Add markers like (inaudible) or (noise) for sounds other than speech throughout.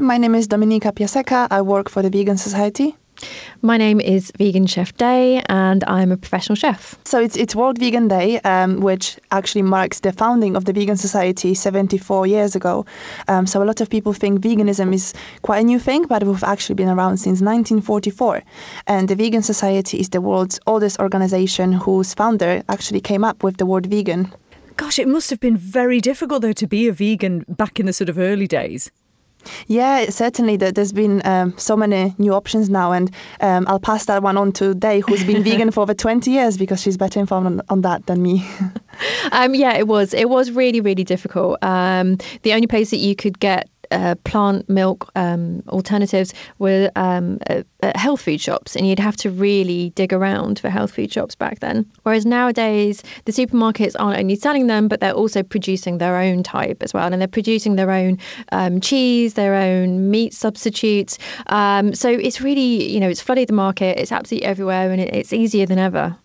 My name is Dominika Piasecka. I work for the Vegan Society. My name is Vegan Chef Day, and I'm a professional chef. So it's it's World Vegan Day, um, which actually marks the founding of the Vegan Society 74 years ago. Um, so a lot of people think veganism is quite a new thing, but we've actually been around since 1944. And the Vegan Society is the world's oldest organization whose founder actually came up with the word vegan. Gosh, it must have been very difficult though to be a vegan back in the sort of early days. Yeah, certainly. There's been um, so many new options now, and um, I'll pass that one on to Day, who's been (laughs) vegan for over 20 years because she's better informed on, on that than me. (laughs) um, yeah, it was. It was really, really difficult. Um, the only place that you could get uh, plant milk um, alternatives were um, at, at health food shops, and you'd have to really dig around for health food shops back then. Whereas nowadays, the supermarkets aren't only selling them, but they're also producing their own type as well, and they're producing their own um, cheese, their own meat substitutes. Um, so it's really, you know, it's flooded the market. It's absolutely everywhere, and it, it's easier than ever.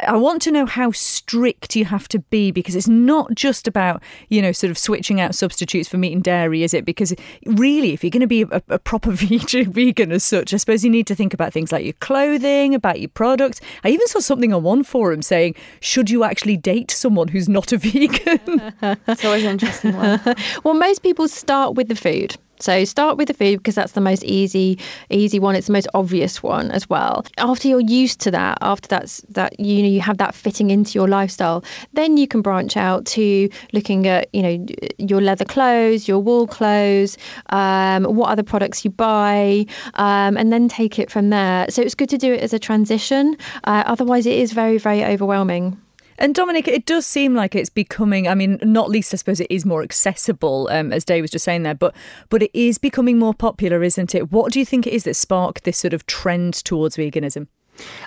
I want to know how strict you have to be because it's not just about, you know, sort of switching out substitutes for meat and dairy, is it? Because really, if you're going to be a, a proper (laughs) vegan as such, I suppose you need to think about things like your clothing, about your products. I even saw something on one forum saying, should you actually date someone who's not a vegan? (laughs) it's always an interesting one. (laughs) well, most people start with the food. So start with the food because that's the most easy easy one. It's the most obvious one as well. After you're used to that, after that's that you know you have that fitting into your lifestyle, then you can branch out to looking at you know your leather clothes, your wool clothes, um, what other products you buy, um, and then take it from there. So it's good to do it as a transition. Uh, otherwise, it is very very overwhelming. And Dominic, it does seem like it's becoming. I mean, not least, I suppose it is more accessible, um, as Dave was just saying there. But but it is becoming more popular, isn't it? What do you think it is that sparked this sort of trend towards veganism?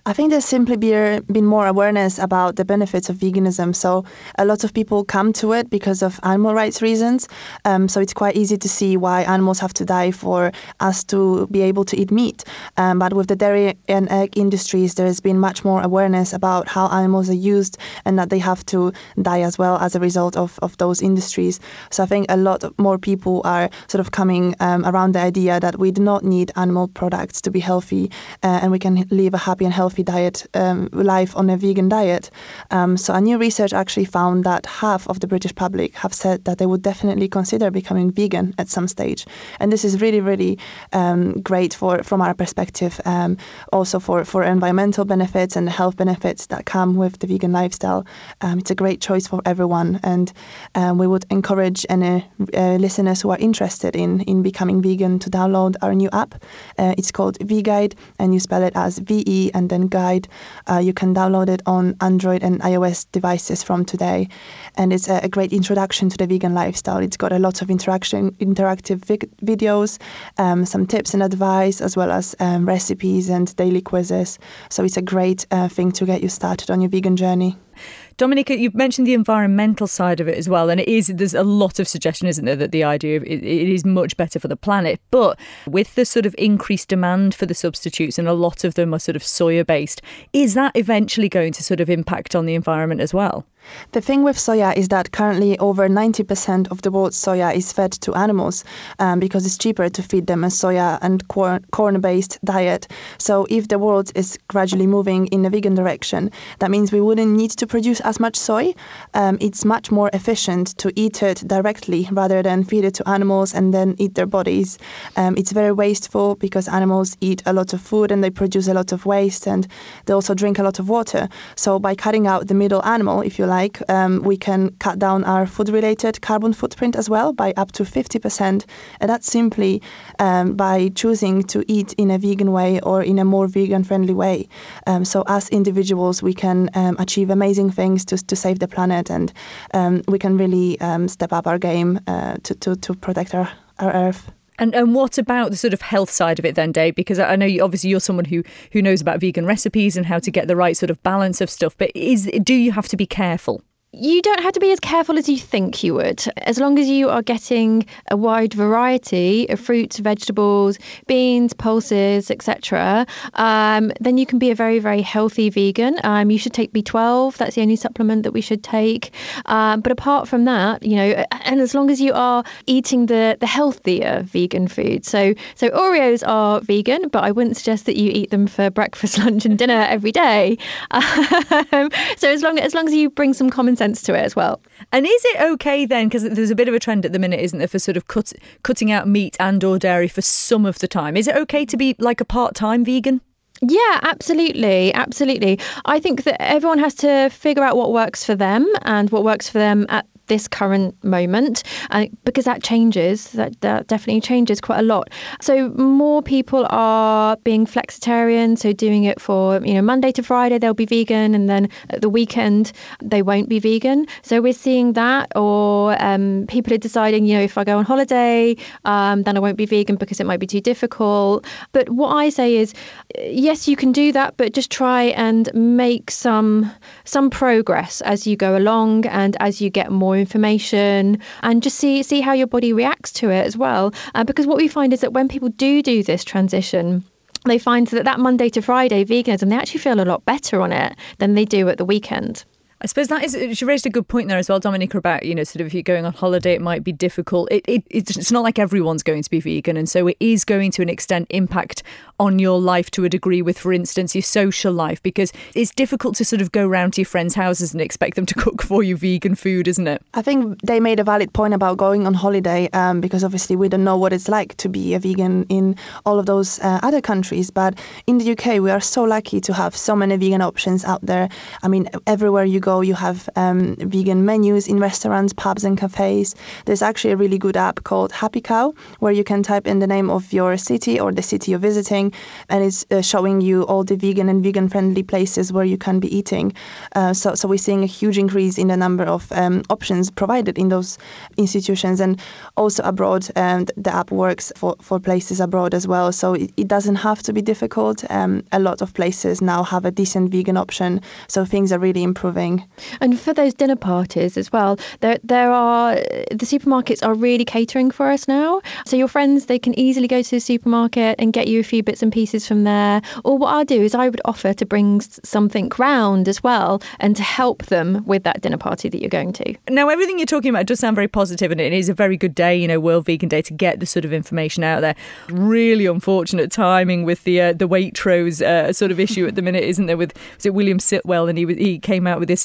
I think there's simply been more awareness about the benefits of veganism. So a lot of people come to it because of animal rights reasons. Um, so it's quite easy to see why animals have to die for us to be able to eat meat. Um, but with the dairy and egg industries, there has been much more awareness about how animals are used and that they have to die as well as a result of, of those industries. So I think a lot more people are sort of coming um, around the idea that we do not need animal products to be healthy uh, and we can live a happy and healthy diet um, life on a vegan diet. Um, so, a new research actually found that half of the British public have said that they would definitely consider becoming vegan at some stage, and this is really, really um, great for from our perspective. Um, also for for environmental benefits and the health benefits that come with the vegan lifestyle. Um, it's a great choice for everyone, and um, we would encourage any uh, listeners who are interested in in becoming vegan to download our new app. Uh, it's called VGuide, and you spell it as V E and then guide. Uh, you can download it on Android and iOS devices from today, and it's a, a great introduction to the vegan lifestyle. It's got a lot of interaction, interactive videos, um, some tips and advice, as well as um, recipes and daily quizzes. So it's a great uh, thing to get you started on your vegan journey. Dominika, you've mentioned the environmental side of it as well, and it is there's a lot of suggestion, isn't there, that the idea of it, it is much better for the planet. But with the sort of increased demand for the substitutes, and a lot of them are sort of soya based, is that eventually going to sort of impact on the environment as well? The thing with soya is that currently over 90% of the world's soya is fed to animals um, because it's cheaper to feed them a soya and corn based diet. So, if the world is gradually moving in a vegan direction, that means we wouldn't need to produce as much soy. Um, it's much more efficient to eat it directly rather than feed it to animals and then eat their bodies. Um, it's very wasteful because animals eat a lot of food and they produce a lot of waste and they also drink a lot of water. So, by cutting out the middle animal, if you like, like, um, we can cut down our food related carbon footprint as well by up to 50%. And that's simply um, by choosing to eat in a vegan way or in a more vegan friendly way. Um, so, as individuals, we can um, achieve amazing things to, to save the planet and um, we can really um, step up our game uh, to, to, to protect our, our Earth. And and what about the sort of health side of it then, Dave? Because I know you, obviously you're someone who who knows about vegan recipes and how to get the right sort of balance of stuff. But is do you have to be careful? You don't have to be as careful as you think you would. As long as you are getting a wide variety of fruits, vegetables, beans, pulses, etc., um, then you can be a very, very healthy vegan. Um, you should take B12. That's the only supplement that we should take. Um, but apart from that, you know, and as long as you are eating the the healthier vegan food, so so Oreos are vegan, but I wouldn't suggest that you eat them for breakfast, (laughs) lunch, and dinner every day. (laughs) Um, so as long as long as you bring some common sense to it as well. And is it okay then? Because there's a bit of a trend at the minute, isn't there, for sort of cut, cutting out meat and or dairy for some of the time? Is it okay to be like a part time vegan? Yeah, absolutely. Absolutely. I think that everyone has to figure out what works for them and what works for them at this current moment uh, because that changes that, that definitely changes quite a lot. So more people are being flexitarian so doing it for you know monday to friday they'll be vegan and then at the weekend they won't be vegan. So we're seeing that or um, people are deciding you know if i go on holiday um, then i won't be vegan because it might be too difficult. But what i say is yes you can do that but just try and make some some progress as you go along and as you get more more information and just see see how your body reacts to it as well. Uh, because what we find is that when people do do this transition, they find that that Monday to Friday veganism, they actually feel a lot better on it than they do at the weekend. I suppose that is, she raised a good point there as well, Dominique, about, you know, sort of if you're going on holiday, it might be difficult. It, it, it's not like everyone's going to be vegan. And so it is going to an extent impact on your life to a degree with, for instance, your social life, because it's difficult to sort of go round to your friends' houses and expect them to (laughs) cook for you vegan food, isn't it? I think they made a valid point about going on holiday um, because obviously we don't know what it's like to be a vegan in all of those uh, other countries. But in the UK, we are so lucky to have so many vegan options out there. I mean, everywhere you go, you have um, vegan menus in restaurants, pubs, and cafes. There's actually a really good app called Happy Cow where you can type in the name of your city or the city you're visiting, and it's uh, showing you all the vegan and vegan friendly places where you can be eating. Uh, so, so we're seeing a huge increase in the number of um, options provided in those institutions, and also abroad. Um, the app works for, for places abroad as well, so it, it doesn't have to be difficult. Um, a lot of places now have a decent vegan option, so things are really improving. And for those dinner parties as well, there there are the supermarkets are really catering for us now. So your friends they can easily go to the supermarket and get you a few bits and pieces from there. Or what I'll do is I would offer to bring something round as well and to help them with that dinner party that you're going to. Now everything you're talking about does sound very positive and it is a very good day, you know, World Vegan Day to get the sort of information out there. Really unfortunate timing with the uh, the Waitrose uh, sort of issue at the minute, isn't there? With was it William Sitwell and he he came out with this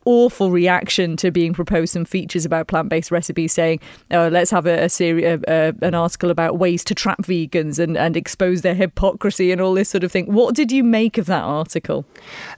awful reaction to being proposed some features about plant-based recipes, saying, oh, "Let's have a, a series, an article about ways to trap vegans and, and expose their hypocrisy and all this sort of thing." What did you make of that article?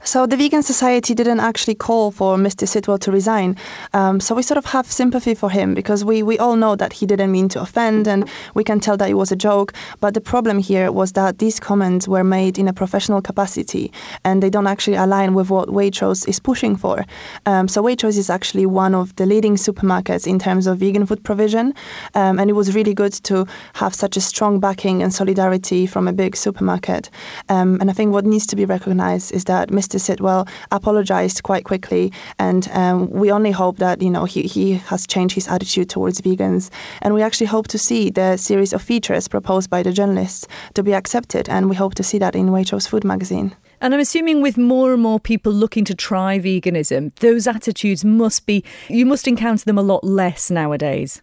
So the Vegan Society didn't actually call for Mr. Sitwell to resign. Um, so we sort of have sympathy for him because we we all know that he didn't mean to offend, and we can tell that it was a joke. But the problem here was that these comments were made in a professional capacity, and they don't actually align with what Waitrose is pushing for. Um, so Waitrose is actually one of the leading supermarkets in terms of vegan food provision, um, and it was really good to have such a strong backing and solidarity from a big supermarket. Um, and I think what needs to be recognised is that Mr. Sitwell apologised quite quickly, and um, we only hope that you know he, he has changed his attitude towards vegans, and we actually hope to see the series of features proposed by the journalists to be accepted, and we hope to see that in Waitrose Food magazine. And I'm assuming with more and more people looking to try veganism, those attitudes must be, you must encounter them a lot less nowadays.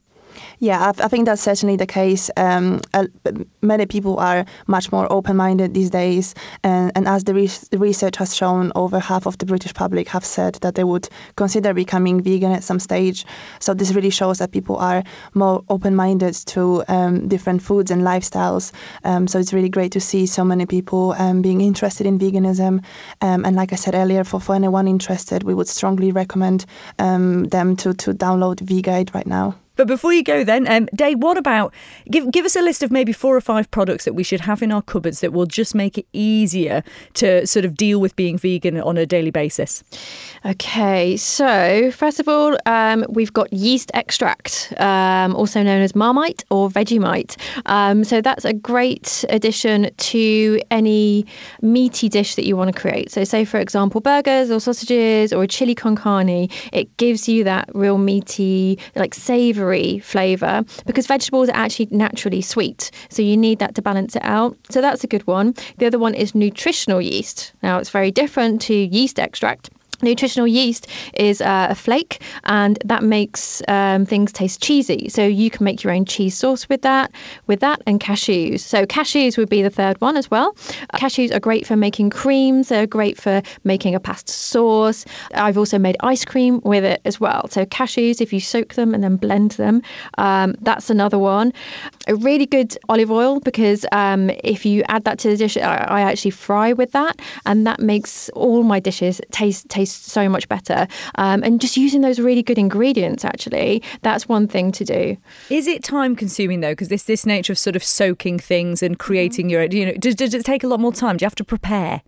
Yeah, I, I think that's certainly the case. Um, uh, many people are much more open-minded these days, and, and as the, re- research has shown, over half of the British public have said that they would consider becoming vegan at some stage. So this really shows that people are more open-minded to um, different foods and lifestyles. Um, so it's really great to see so many people um, being interested in veganism. Um, and like I said earlier, for, for anyone interested, we would strongly recommend um, them to, to download VGuide right now. But before you go, then, um, Dave, what about give give us a list of maybe four or five products that we should have in our cupboards that will just make it easier to sort of deal with being vegan on a daily basis. Okay, so first of all, um, we've got yeast extract, um, also known as Marmite or Vegemite. Um, so that's a great addition to any meaty dish that you want to create. So, say for example, burgers or sausages or a chili con carne. It gives you that real meaty, like savoury flavour because vegetables are actually naturally sweet. So you need that to balance it out. So that's a good one. The other one is nutritional yeast. Now it's very different to yeast extract. Nutritional yeast is uh, a flake, and that makes um, things taste cheesy. So you can make your own cheese sauce with that, with that, and cashews. So cashews would be the third one as well. Uh, cashews are great for making creams. They're great for making a pasta sauce. I've also made ice cream with it as well. So cashews, if you soak them and then blend them, um, that's another one. A really good olive oil because um, if you add that to the dish, I, I actually fry with that, and that makes all my dishes taste taste so much better. Um, and just using those really good ingredients, actually, that's one thing to do. Is it time consuming though? Because this this nature of sort of soaking things and creating mm-hmm. your, you know, does, does it take a lot more time? Do you have to prepare?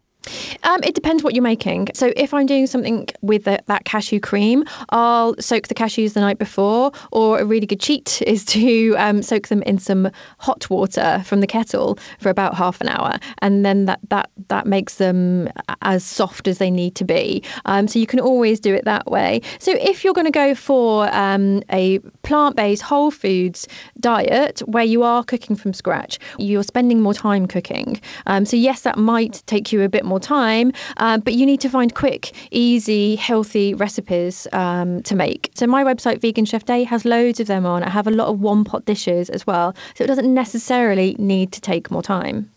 Um, it depends what you're making. So if I'm doing something with the, that cashew cream, I'll soak the cashews the night before. Or a really good cheat (laughs) is to um, soak them in some hot water from the kettle for about half an hour, and then that that that makes them as soft as they need to be. Um, so you can always do it that way. So if you're going to go for um, a plant-based whole foods diet where you are cooking from scratch, you're spending more time cooking. Um, so yes, that might take you a bit more more time. Uh, but you need to find quick, easy, healthy recipes um, to make. So my website, Vegan Chef Day, has loads of them on. I have a lot of one pot dishes as well. So it doesn't necessarily need to take more time.